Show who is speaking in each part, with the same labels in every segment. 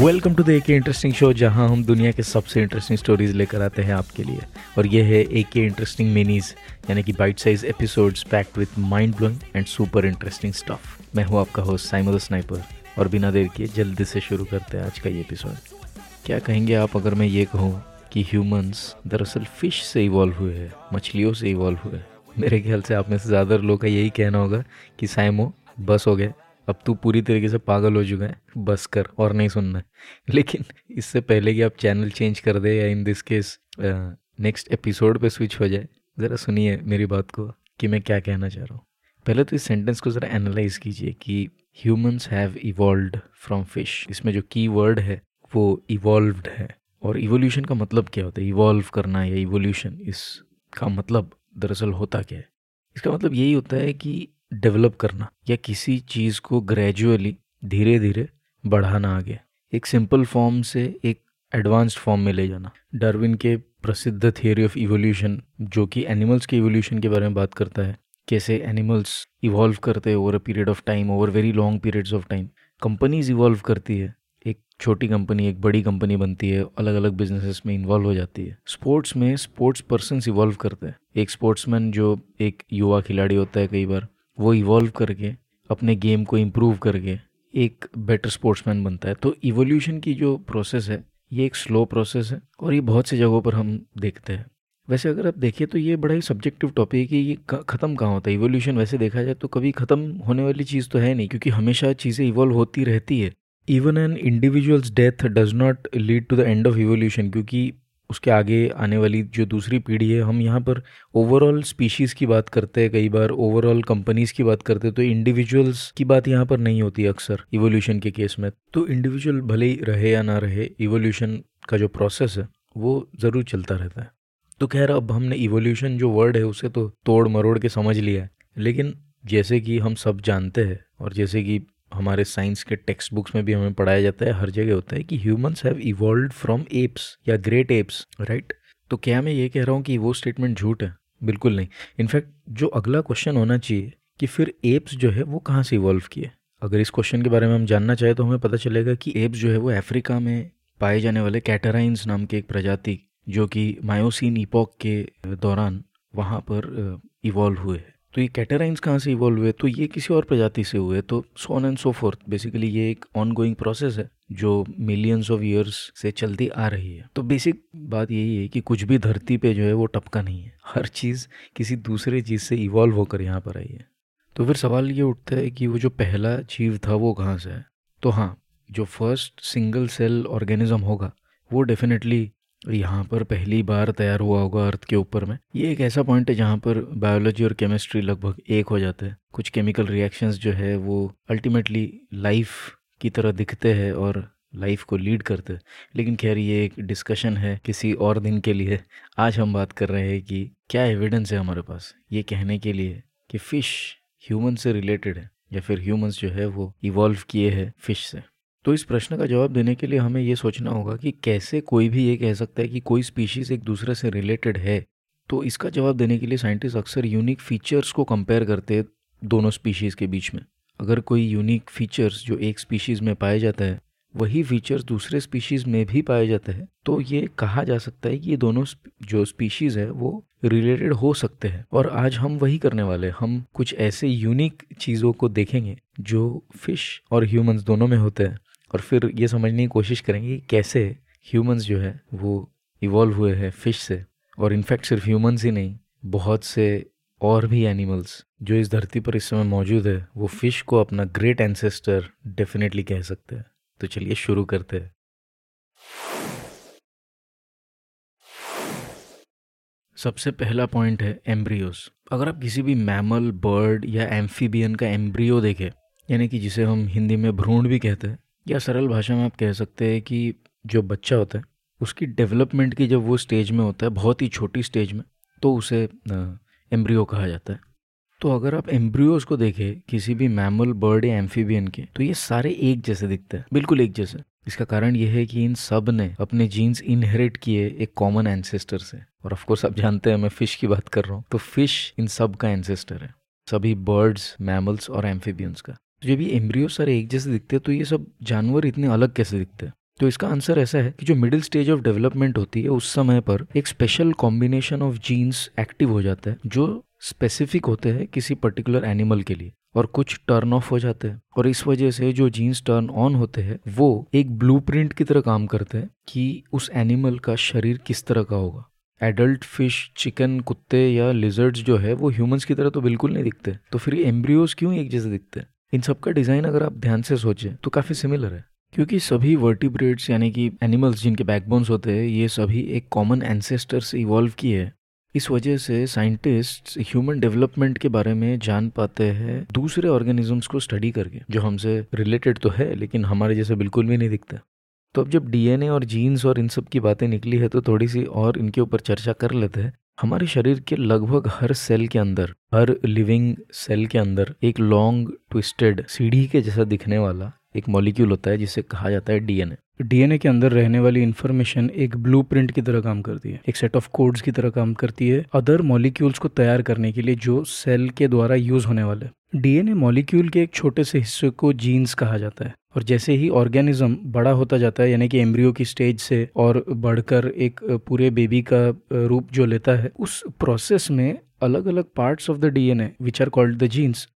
Speaker 1: Welcome to the A interesting show जहाँ हम दुनिया के सबसे इंटरेस्टिंग स्टोरीज लेकर आते हैं आपके लिए। और ये है ए के इंटरेस्टिंग मिनीज यानी कि bite size episodes packed with mind blowing and super interesting stuff मैं हूँ आपका होस्ट साइमो द स्नाइपर और बिना देर किए जल्दी से शुरू करते हैं आज का ये एपिसोड क्या कहेंगे आप अगर मैं ये कहूँ कि ह्यूमंस दरअसल फ़िश से इवॉल्व हुए हैं, मछलियों से इवॉल्व हुए हैं। मेरे ख्याल से आप में से ज़्यादा लोग का यही कहना होगा कि साइमो बस हो गए अब तू पूरी तरीके से पागल हो चुका है, बस कर और नहीं सुनना। लेकिन इससे पहले कि आप चैनल चेंज कर दे या in this case next episode पे स्विच हो जाए, ज़रा सुनिए मेरी बात को कि मैं क्या कहना चाह रहा हूँ। पहले तो इस सेंटेंस को ज़रा एनालाइज कीजिए कि humans have evolve from fish इसमें जो की वर्ड है, वो इवॉल्व्ड है। और इवोल्यूशन का मतलब क्या होता है? इवॉल्व करना या इवोल्यूशन इसका मतलब दरअसल होता क्या है? इसका मतलब यही होता है कि डेवलप करना या किसी चीज़ को ग्रेजुअली धीरे धीरे बढ़ाना आगे। एक सिंपल फॉर्म से एक एडवांस्ड फॉर्म में ले जाना। डार्विन के प्रसिद्ध थियोरी ऑफ़ इवोल्यूशन जो कि एनिमल्स के इवोल्यूशन के बारे में बात करता है, कैसे एनिमल्स इवॉल्व करते हैं over a period of time over very long periods of time companies evolve करती है। एक छोटी कंपनी एक बड़ी कंपनी बनती है अलग अलग बिजनेसेस में इन्वॉल्व हो जाती है। स्पोर्ट्स में स्पोर्ट्स पर्सन इवॉल्व करते हैं। एक स्पोर्ट्समैन जो एक युवा खिलाड़ी होता है कई बार वो इवॉल्व करके, अपने गेम को इम्प्रूव करके एक बेटर स्पोर्ट्समैन बनता है। तो इवोल्यूशन की जो प्रोसेस है, ये एक स्लो प्रोसेस है और ये बहुत सी जगहों पर हम देखते हैं। वैसे अगर आप देखिए तो ये बड़ा ही सब्जेक्टिव टॉपिक है कि ये ख़त्म कहाँ होता है? इवोल्यूशन वैसे देखा जाए तो कभी ख़त्म होने वाली चीज़ तो है नहीं, क्योंकि हमेशा चीज़ें इवॉल्व होती रहती है। Even an individuals death does not lead to the end of evolution क्योंकि उसके आगे आने वाली जो दूसरी पीढ़ी है, हम यहाँ पर ओवरऑल स्पीशीज़ की बात करते हैं, कई बार ओवरऑल कंपनीज़ की बात करते हैं तो इंडिविजुअल्स की बात यहाँ पर नहीं होती अक्सर इवोल्यूशन के केस में। तो इंडिविजुअल भले ही रहे या ना रहे इवोल्यूशन का जो प्रोसेस है, वो ज़रूर चलता रहता है। तो खैर, अब हमने इवोल्यूशन जो वर्ड है, उसे तो तोड़ मरोड़ के समझ लिया है। लेकिन जैसे कि हम सब जानते हैं, और जैसे कि हमारे साइंस के टेक्स्ट बुक्स में भी हमें पढ़ाया जाता है, हर जगह होता है कि humans have evolve from apes या ग्रेट एप्स, राइट? तो क्या मैं ये कह रहा हूँ कि वो स्टेटमेंट झूठ है? बिल्कुल नहीं। इनफैक्ट जो अगला क्वेश्चन होना चाहिए कि फिर एप्स जो है वो कहाँ से इवॉल्व किए? अगर इस क्वेश्चन के बारे में हम जानना चाहें तो हमें पता चलेगा कि एप्स जो है वो अफ्रीका में पाए जाने वाले कैटराइंस नाम के एक प्रजाति, जो कि मायोसिन इपॉक के दौरान वहाँ पर इवॉल्व हुए हैं। तो ये कैटेराइंस कहाँ से इवॉल्व हुए? तो ये किसी और प्रजाति से हुए तो so on and so forth basically ये एक ऑन गोइंग प्रोसेस है, जो मिलियंस ऑफ़ ईयर्स से चलती आ रही है। तो बेसिक बात यही है कि कुछ भी धरती पे जो है वो टपका नहीं है। हर चीज़ किसी दूसरे चीज़ से इवॉल्व होकर यहाँ पर आई है। तो फिर सवाल ये उठता है कि वो जो पहला जीव था वो कहाँ से है? तो हाँ जो फ़र्स्ट सिंगल सेल ऑर्गेनिज्म होगा, वो डेफिनेटली यहाँ पर पहली बार तैयार हुआ होगा अर्थ के ऊपर में। ये एक ऐसा पॉइंट है जहाँ पर बायोलॉजी और केमिस्ट्री लगभग एक हो जाते हैं। कुछ केमिकल रिएक्शंस जो है वो अल्टीमेटली लाइफ की तरह दिखते हैं और लाइफ को लीड करते हैं। लेकिन खैर ये एक डिस्कशन है किसी और दिन के लिए। आज हम बात कर रहे हैं कि क्या एविडेंस है हमारे पास? ये कहने के लिए कि फ़िश ह्यूमन से रिलेटेड है या फिर ह्यूमंस जो है वो इवॉल्व किए हैं फ़िश से। तो इस प्रश्न का जवाब देने के लिए हमें ये सोचना होगा कि कैसे कोई भी ये कह सकता है कि कोई स्पीशीज़ एक दूसरे से रिलेटेड है। तो इसका जवाब देने के लिए साइंटिस्ट अक्सर यूनिक फीचर्स को कंपेयर करते हैं दोनों स्पीशीज़ के बीच में। अगर कोई यूनिक फीचर्स जो एक स्पीशीज़ में पाया जाता है, वही फीचर्स दूसरे स्पीशीज़ में भी पाए जाते हैं तो ये कहा जा सकता है कि ये दोनों जो स्पीशीज़ है, वो रिलेटेड हो सकते हैं। और आज हम वही करने वाले हम कुछ ऐसे यूनिक चीज़ों को देखेंगे जो फ़िश और ह्यूमंस दोनों में होते हैं। और फिर ये समझने की कोशिश करेंगे कैसे ह्यूमंस जो है, वो इवॉल्व हुए हैं फ़िश से। और इनफैक्ट सिर्फ़ ह्यूमंस ही नहीं, बहुत से और भी एनिमल्स जो इस धरती पर इस समय मौजूद है, वो फ़िश को अपना ग्रेट एंसेस्टर डेफिनेटली कह सकते हैं। तो चलिए शुरू करते हैं। सबसे पहला पॉइंट है एम्ब्रियोस अगर आप किसी भी मैमल बर्ड या एम्फीबियन का एम्ब्रियो देखें, यानी कि जिसे हम हिंदी में भ्रूण भी कहते हैं या सरल भाषा में आप कह सकते हैं कि जो बच्चा होता है, उसकी डेवलपमेंट की जब वो स्टेज में होता है, बहुत ही छोटी स्टेज में तो उसे एम्ब्रियो कहा जाता है। तो अगर आप एम्ब्रियोज को देखें, किसी भी मैमल बर्ड या एम्फीबियन के तो ये सारे एक जैसे दिखते हैं, बिल्कुल एक जैसे। इसका कारण ये है कि इन सबने अपने जीन्स इनहेरिट किए एक कॉमन एंसेस्टर से। और ऑफ़ कोर्स आप जानते हैं, मैं फ़िश की बात कर रहा हूँ तो फ़िश इन सब का एंसेस्टर है। सभी बर्ड्स मैमल्स और एम्फीबियंस का। जब ये एम्ब्रियो सारे एक जैसे दिखते हैं तो ये सब जानवर इतने अलग कैसे दिखते हैं? तो इसका आंसर ऐसा है कि जो मिडिल स्टेज ऑफ़ डेवलपमेंट होती है, उस समय पर एक special combination of genes active हो जाता है, जो स्पेसिफिक होते हैं किसी पर्टिकुलर एनिमल के लिए और कुछ टर्न ऑफ़ हो जाते हैं। और इस वजह से जो जीन्स टर्न ऑन होते हैं, वो एक ब्लूप्रिंट की तरह काम करते हैं कि उस एनिमल का शरीर किस तरह का होगा। एडल्ट फ़िश चिकन कुत्ते या लिजर्ड्स जो है, वो ह्यूमंस की तरह तो बिल्कुल नहीं दिखते। तो फिर एम्ब्रियोज क्यों एक जैसे दिखते हैं? इन सब का डिज़ाइन अगर आप ध्यान से सोचें तो काफ़ी सिमिलर है। क्योंकि सभी वर्टिब्रेट्स यानी कि एनिमल्स जिनके बैकबोन्स होते हैं, ये सभी एक कॉमन एंसेस्टर से इवॉल्व किए हैं। इस वजह से साइंटिस्ट ह्यूमन डेवलपमेंट के बारे में जान पाते हैं दूसरे ऑर्गेनिजम्स को स्टडी करके, जो हमसे रिलेटेड तो है, लेकिन हमारे जैसे बिल्कुल भी नहीं दिखता। तो अब जब डीएनए और जीन्स और इन सब की बातें निकली है तो थोड़ी सी और इनके ऊपर चर्चा कर लेते हैं। हमारे शरीर के लगभग हर सेल के अंदर, हर लिविंग सेल के अंदर एक लॉन्ग ट्विस्टेड सीढ़ी के जैसा दिखने वाला एक मॉलिक्यूल होता है जिसे कहा जाता है डीएनए
Speaker 2: डीएनए के अंदर रहने वाली इन्फॉर्मेशन एक ब्लूप्रिंट की तरह काम करती है, एक सेट ऑफ़ कोड्स की तरह काम करती है अदर मॉलिक्यूल्स को तैयार करने के लिए जो सेल के द्वारा यूज़ होने वाले डीएनए मॉलिक्यूल के एक छोटे से हिस्से को जीन्स कहा जाता है और जैसे ही ऑर्गेनिज्म बड़ा होता जाता है, यानी कि एम्ब्रियो की स्टेज से और बढ़कर एक पूरे बेबी का रूप जो लेता है, उस प्रोसेस में अलग अलग parts of the DNA which are called the genes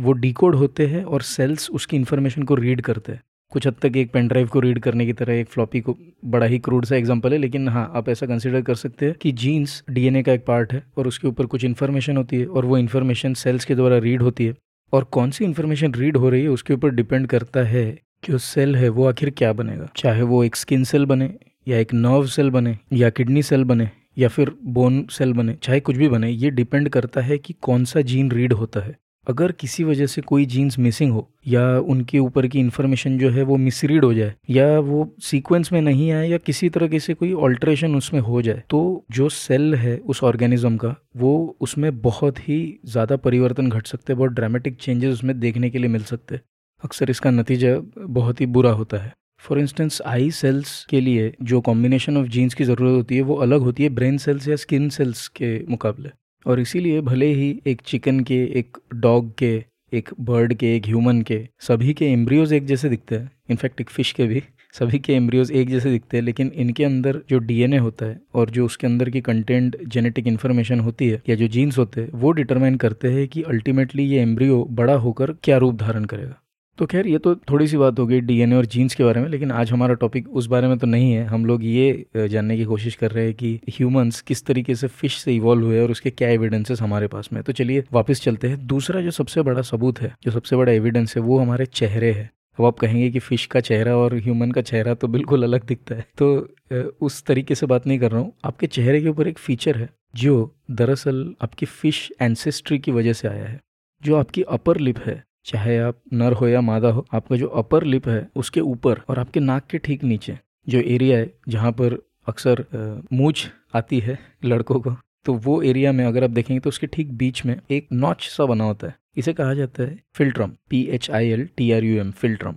Speaker 2: वो डिकोड होते हैं और सेल्स उसकी इन्फॉर्मेशन को रीड करते हैं। कुछ हद तक एक पेन ड्राइव को रीड करने की तरह, एक फ्लॉपी को, बड़ा ही क्रूड सा एग्जांपल है, लेकिन हाँ आप ऐसा कंसिडर कर सकते हैं कि जीन्स डीएनए का एक पार्ट है और उसके ऊपर कुछ इन्फॉर्मेशन होती है और वो इन्फॉर्मेशन सेल्स के द्वारा रीड होती है। और कौन सी इन्फॉर्मेशन रीड हो रही है, उसके ऊपर डिपेंड करता है उस सेल है, वो आखिर क्या बनेगा? चाहे वो एक स्किन सेल बने या एक नर्व सेल बने या किडनी सेल बने या फिर बोन सेल बने, चाहे कुछ भी बने, ये डिपेंड करता है कि कौन सा जीन रीड होता है। अगर किसी वजह से कोई जीन्स मिसिंग हो, या उनके ऊपर की इन्फॉर्मेशन जो है वो मिसरीड हो जाए, या वो सीक्वेंस में नहीं आए, या किसी तरह से कोई ऑल्ट्रेशन उसमें हो जाए तो जो सेल है उस ऑर्गेनिज्म का, वो उसमें बहुत ही ज़्यादा परिवर्तन घट सकते हैं, बहुत ड्रामेटिक चेंजेस उसमें देखने के लिए मिल सकते हैं। अक्सर इसका नतीजा बहुत ही बुरा होता है। फॉर इंस्टेंस आई सेल्स के लिए जो कॉम्बिनेशन ऑफ़ जीन्स की ज़रूरत होती है, वो अलग होती है ब्रेन सेल्स या स्किन सेल्स के मुकाबले। और इसीलिए भले ही एक चिकन के, एक डॉग के, एक बर्ड के, एक ह्यूमन के, सभी के एम्ब्रियोज एक जैसे दिखते हैं। इनफैक्ट एक फ़िश के भी। सभी के एम्ब्रियोज एक जैसे दिखते हैं, लेकिन इनके अंदर जो डीएनए होता है और जो उसके अंदर की कंटेंट जेनेटिक इन्फॉर्मेशन होती है या जो जीन्स होते हैं, वो डिटरमाइन करते हैं कि अल्टीमेटली ये एम्ब्रियो बड़ा होकर क्या रूप धारण करेगा। तो खैर, ये तो थोड़ी सी बात हो गई डीएनए और जीन्स के बारे में, लेकिन आज हमारा टॉपिक उस बारे में तो नहीं है। हम लोग ये जानने की कोशिश कर रहे हैं कि ह्यूमंस किस तरीके से फ़िश से इवॉल्व हुए और उसके क्या एविडेंसेस हमारे पास में तो चलिए, वापस चलते हैं। दूसरा जो सबसे बड़ा सबूत है, जो सबसे बड़ा एविडेंस है, वो हमारे चेहरे है। अब आप कहेंगे कि फ़िश का चेहरा और ह्यूमन का चेहरा तो बिल्कुल अलग दिखता है। तो उस तरीके से बात नहीं कर रहा हूँ। आपके चेहरे के ऊपर एक फीचर है, जो दरअसल आपकी फ़िश एंसेस्ट्री की वजह से आया है, जो आपकी अपर लिप है। चाहे आप नर हो या मादा हो, आपका जो अपर लिप है, उसके ऊपर और आपके नाक के ठीक नीचे, जो एरिया है, जहाँ पर अक्सर मूछ आती है लड़कों को तो वो एरिया में अगर आप देखेंगे तो उसके ठीक बीच में एक नॉच सा बना होता है। इसे कहा जाता है philtrum P H I L T R U M philtrum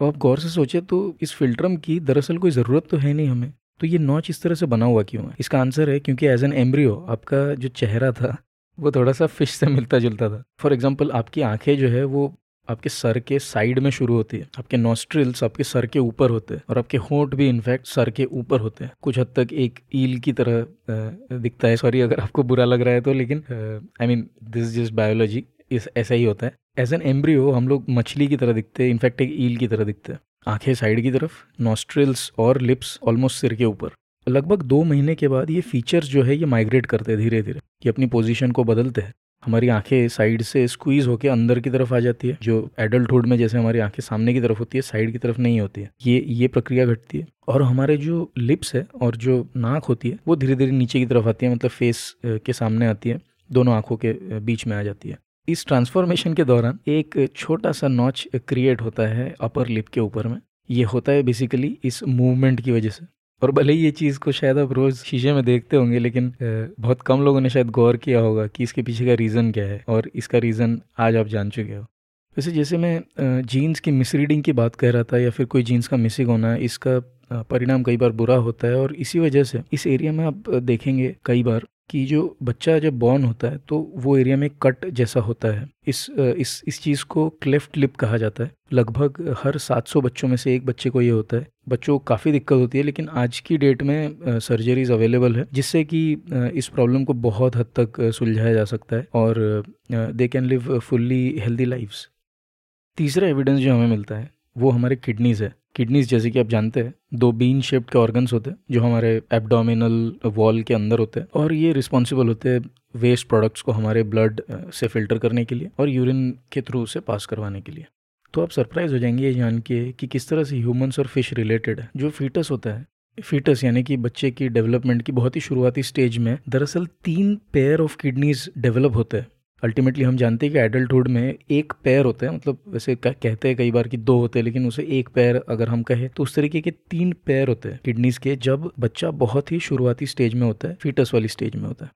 Speaker 2: अब आप गौर से सोचे तो इस फिल्ट्रम की दरअसल कोई ज़रूरत तो है नहीं हमें। तो ये नॉच इस तरह से बना हुआ क्यों है? इसका आंसर है क्योंकि एज एन एम्ब्रियो आपका जो चेहरा था वो थोड़ा सा फ़िश से मिलता जुलता था। फॉर एग्ज़ाम्पल आपकी आँखें जो है, वो आपके सर के साइड में शुरू होती है। आपके नॉस्ट्रिल्स आपके सर के ऊपर होते हैं और आपके होंठ भी इनफैक्ट सर के ऊपर होते हैं। कुछ हद तक एक ईल की तरह दिखता है। सॉरी अगर आपको बुरा लग रहा है तो लेकिन I mean this just biology is, ऐसा ही होता है। एज एन एम्ब्रियो हम लोग मछली की तरह दिखते हैं। इनफैक्ट एक ईल की तरह दिखते हैं। आँखें साइड की तरफ़ नॉस्ट्रिल्स और लिप्स ऑलमोस्ट सिर के ऊपर। लगभग दो महीने के बाद ये फीचर्स जो है ये माइग्रेट करते हैं धीरे धीरे ये अपनी पोजीशन को बदलते हैं। हमारी आँखें साइड से स्क्वीज होकर अंदर की तरफ़ आ जाती है, जो एडल्टहुड में जैसे हमारी आँखें सामने की तरफ़ होती है साइड की तरफ़ नहीं होती है। ये ये प्रक्रिया घटती है और हमारे जो लिप्स है और जो नाक होती है, वो धीरे धीरे नीचे की तरफ़ आती है मतलब फेस के सामने आती है, दोनों आँखों के बीच में आ जाती है। इस ट्रांसफॉर्मेशन के दौरान एक छोटा सा नॉच क्रिएट होता है अपर लिप के ऊपर में। ये होता है बेसिकली इस मूवमेंट की वजह से। और भले ही ये चीज़ को शायद आप रोज़ शीशे में देखते होंगे, लेकिन बहुत कम लोगों ने शायद गौर किया होगा कि इसके पीछे का रीज़न क्या है, और इसका रीज़न आज आप जान चुके हो। वैसे जैसे मैं जीन्स की मिसरीडिंग की बात कह रहा था या फिर कोई जीन्स का मिसिंग होना, इसका परिणाम कई बार बुरा होता है, और इसी वजह से इस एरिया में आप देखेंगे कई बार कि जो बच्चा जब बॉर्न होता है तो वो एरिया में कट जैसा होता है। इस इस इस चीज़ को क्लेफ्ट लिप कहा जाता है। लगभग हर 700 बच्चों में से एक बच्चे को ये होता है। बच्चों को काफ़ी दिक्कत होती है, लेकिन आज की डेट में सर्जरीज अवेलेबल है, जिससे कि इस प्रॉब्लम को बहुत हद तक सुलझाया जा सकता है और they can live fully healthy lives तीसरा एविडेंस जो हमें मिलता है, वो हमारे किडनीज है। किडनीज, जैसे कि आप जानते हैं, दो बीन शेप्ड के ऑर्गन्स होते हैं, जो हमारे एब्डोमिनल वॉल के अंदर होते हैं, और ये रिस्पॉन्सिबल होते हैं वेस्ट प्रोडक्ट्स को हमारे ब्लड से फ़िल्टर करने के लिए और यूरिन के थ्रू उसे पास करवाने के लिए। तो आप सरप्राइज़ हो जाएँगे ये जान के कि किस तरह से ह्यूमंस और फ़िश रिलेटेड है। जो फीटस होता है फीटस यानी कि बच्चे की डेवलपमेंट की बहुत ही शुरुआती स्टेज में दरअसल तीन पेयर ऑफ़ किडनीज डेवलप होते हैं। अल्टीमेटली हम जानते हैं कि एडल्टहुड में एक पैर होता है मतलब वैसे कहते हैं कई बार कि दो होते हैं, लेकिन उसे एक पैर अगर हम कहें तो उस तरीके के तीन पैर होते हैं किडनीज के, जब बच्चा बहुत ही शुरुआती स्टेज में होता है फीटस वाली स्टेज में होता है।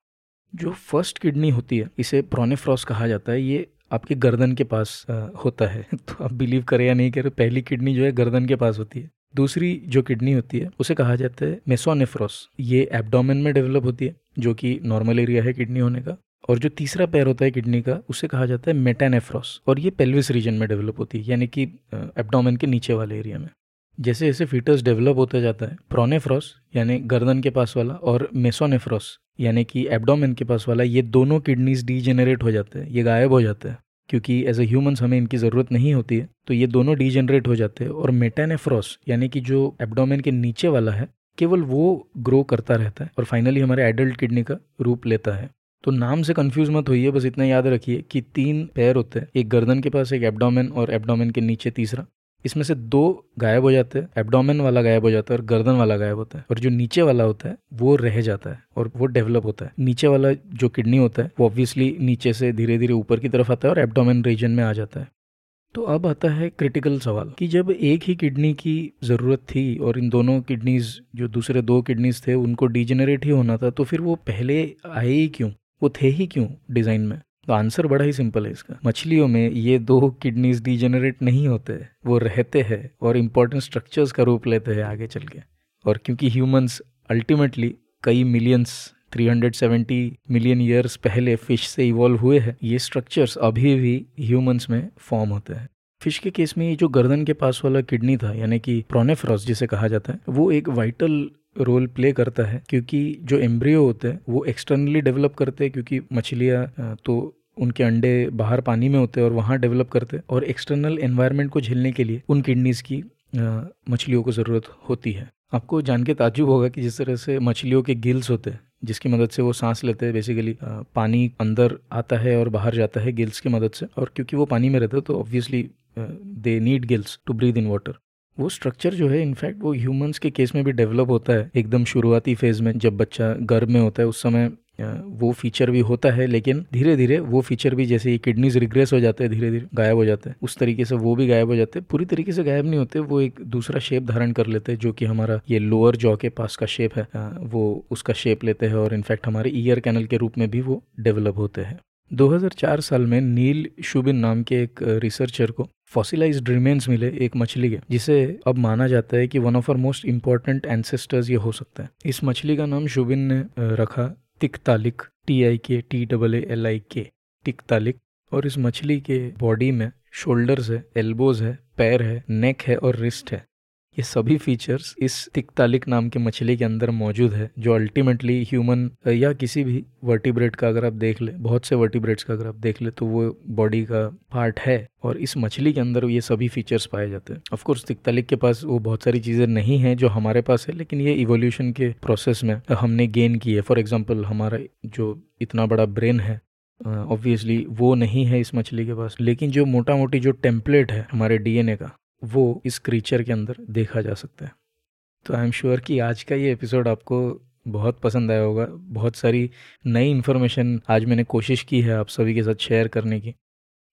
Speaker 2: जो फ़र्स्ट किडनी होती है, इसे प्रोनेफ्रॉस कहा जाता है, ये आपके गर्दन के पास होता है। तो आप बिलीव करें या नहीं करें, पहली किडनी जो है गर्दन के पास होती है। दूसरी जो किडनी होती है, उसे कहा जाता है मेसोनेफ्रोस ये एब्डोमेन में डेवलप होती है, जो कि नॉर्मल एरिया है किडनी होने का। और जो तीसरा पैर होता है किडनी का, उसे कहा जाता है मेटानेफ्रोस। और ये पेल्विस रीजन में डेवलप होती है, यानी कि एब्डोमेन के नीचे वाले एरिया में। जैसे जैसे फीटस डेवलप होता जाता है प्रोनेफ्रॉस यानी गर्दन के पास वाला, और मेसोनेफ्रॉस यानी कि एब्डोमेन के पास वाला, ये दोनों किडनीज डीजेनरेट हो जाते हैं, ये गायब हो जाते हैं। क्योंकि एज ए ह्यूमंस हमें इनकी ज़रूरत नहीं होती है तो ये दोनों डीजेनरेट हो जाते हैं। और मेटानेफ्रोस यानी कि जो एब्डोमेन के नीचे वाला है, केवल वो ग्रो करता रहता है, और फाइनली हमारे एडल्ट किडनी का रूप लेता है। तो नाम से कंफ्यूज मत होइए, बस इतना याद रखिए कि तीन पैर होते हैं। एक गर्दन के पास, एक एब्डोमेन और एब्डोमेन के नीचे तीसरा। इसमें से दो गायब हो जाते हैं एब्डोमेन वाला गायब हो जाता है और गर्दन वाला गायब होता है। और जो नीचे वाला होता है, वो रह जाता है और वो डेवलप होता है। नीचे वाला जो किडनी होता है, वो ऑब्वियसली नीचे से धीरे धीरे ऊपर की तरफ़ आता है और एब्डोमेन रीजन में आ जाता है। तो अब आता है क्रिटिकल सवाल कि जब एक ही किडनी की ज़रूरत थी और इन दोनों किडनीज जो दूसरे दो किडनीज थे, उनको डिजेनरेट ही होना था तो फिर वो पहले आए ही क्यों? वो थे ही क्यों डिज़ाइन में? तो आंसर बड़ा ही सिंपल है इसका। मछलियों में ये दो किडनीज डिजेनरेट नहीं होते, वो रहते हैं और इम्पोर्टेंट स्ट्रक्चर्स का रूप लेते हैं आगे चल के। और क्योंकि ह्यूमंस अल्टीमेटली कई मिलियंस 370 मिलियन ईयर्स पहले फ़िश से इवॉल्व हुए हैं, ये स्ट्रक्चर्स अभी भी ह्यूमंस में फॉर्म होते हैं। फ़िश के केस में ये जो गर्दन के पास वाला किडनी था, यानी कि प्रोनेफ्रॉस जिसे कहा जाता है, वो एक वाइटल रोल प्ले करता है, क्योंकि जो एम्ब्रियो होते हैं, वो एक्सटर्नली डेवलप करते हैं, क्योंकि मछलियाँ तो उनके अंडे बाहर पानी में होते हैं और वहाँ डेवलप करते हैं, और एक्सटर्नल एनवायरनमेंट को झेलने के लिए उन किडनीज की मछलियों को ज़रूरत होती है। आपको जान के ताजुब होगा कि जिस तरह से मछलियों के गिल्स होते हैं, जिसकी मदद से वो सांस लेते हैं बेसिकली पानी अंदर आता है और बाहर जाता है गिल्स की मदद से, और क्योंकि वो पानी में रहते हैं तो obviously they need gills to breathe in water वो स्ट्रक्चर जो है इनफैक्ट वो ह्यूमंस के केस में भी डेवलप होता है। एकदम शुरुआती फ़ेज़ में जब बच्चा गर्भ में होता है, उस समय वो फीचर भी होता है, लेकिन धीरे धीरे वो फीचर भी जैसे ये किडनीज रिग्रेस हो जाते हैं धीरे धीरे गायब हो जाते हैं। उस तरीके से वो भी गायब हो जाते हैं। पूरी तरीके से गायब नहीं होते, वो एक दूसरा शेप धारण कर लेते हैं, जो कि हमारा ये लोअर जॉ के पास का शेप है। वो उसका शेप लेते हैं और इनफैक्ट हमारे ईयर कैनल के रूप में भी वो डेवलप होते हैं। 2004 साल में नील शुबिन नाम के एक रिसर्चर को फॉसिलाइज्ड रिमेन्स मिले एक मछली के, जिसे अब माना जाता है कि one of our most important ancestors ये हो सकता है। इस मछली का नाम शुबिन ने रखा तिकतालिक टी आई के टी डबल एल आई के तिकतालिक, और इस मछली के बॉडी में शोल्डर्स है एल्बोज है, पैर है नेक है और रिस्ट है। ये सभी फीचर्स इस तिकतालिक नाम के मछली के अंदर मौजूद है जो अल्टीमेटली ह्यूमन या किसी भी वर्टिब्रेट का अगर आप देख ले बहुत से वर्टिब्रेट्स का अगर आप देख ले तो वो बॉडी का पार्ट है और इस मछली के अंदर ये सभी फीचर्स पाए जाते हैं। ऑफकोर्स तिकतालिक के पास वो बहुत सारी चीज़ें नहीं है जो हमारे पास है लेकिन ये इवोल्यूशन के प्रोसेस में हमने गेन की है। फॉर एग्ज़ाम्पल हमारा जो इतना बड़ा ब्रेन है ऑब्वियसली uh, वो नहीं है इस मछली के पास लेकिन जो मोटा मोटी जो टेम्पलेट है हमारे डीएनए का वो इस क्रीचर के अंदर देखा जा सकता है। तो आई एम श्योर कि आज का ये एपिसोड आपको बहुत पसंद आया होगा। बहुत सारी नई इन्फॉर्मेशन आज मैंने कोशिश की है आप सभी के साथ शेयर करने की।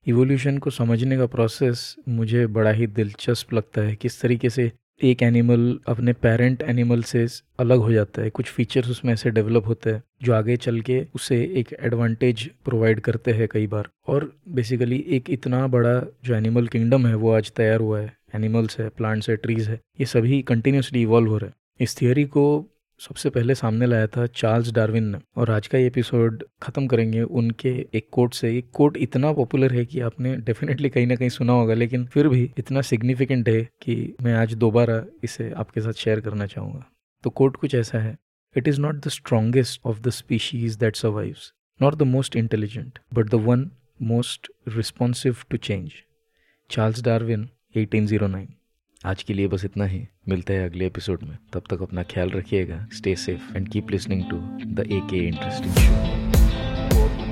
Speaker 2: इवोल्यूशन को समझने का प्रोसेस मुझे बड़ा ही दिलचस्प लगता है। किस तरीके से एक एनिमल अपने पेरेंट एनिमल से अलग हो जाता है। कुछ फीचर्स उसमें ऐसे डेवलप होते हैं, जो आगे चल के उसे एक एडवांटेज प्रोवाइड करते हैं कई बार। और बेसिकली एक इतना बड़ा जो एनिमल किंगडम है, वो आज तैयार हुआ है। एनिमल्स है प्लांट्स है ट्रीज है, ये सभी कंटिन्यूसली इवॉल्व हो रहे हैं। इस थियोरी को सबसे पहले सामने लाया था चार्ल्स डार्विन ने और आज का ये एपिसोड ख़त्म करेंगे उनके एक कोट से। एक कोट इतना पॉपुलर है कि आपने डेफिनेटली कहीं ना कहीं सुना होगा, लेकिन फिर भी इतना सिग्निफिकेंट है कि मैं आज दोबारा इसे आपके साथ शेयर करना चाहूँगा। तो कोट कुछ ऐसा है। It is not the strongest of the species that survives not the most intelligent but the one most responsive to change Charles Darwin 1809 आज के लिए बस इतना ही। मिलते हैं अगले एपिसोड में। तब तक अपना ख्याल रखिएगा। Stay safe and keep listening to the A K interesting show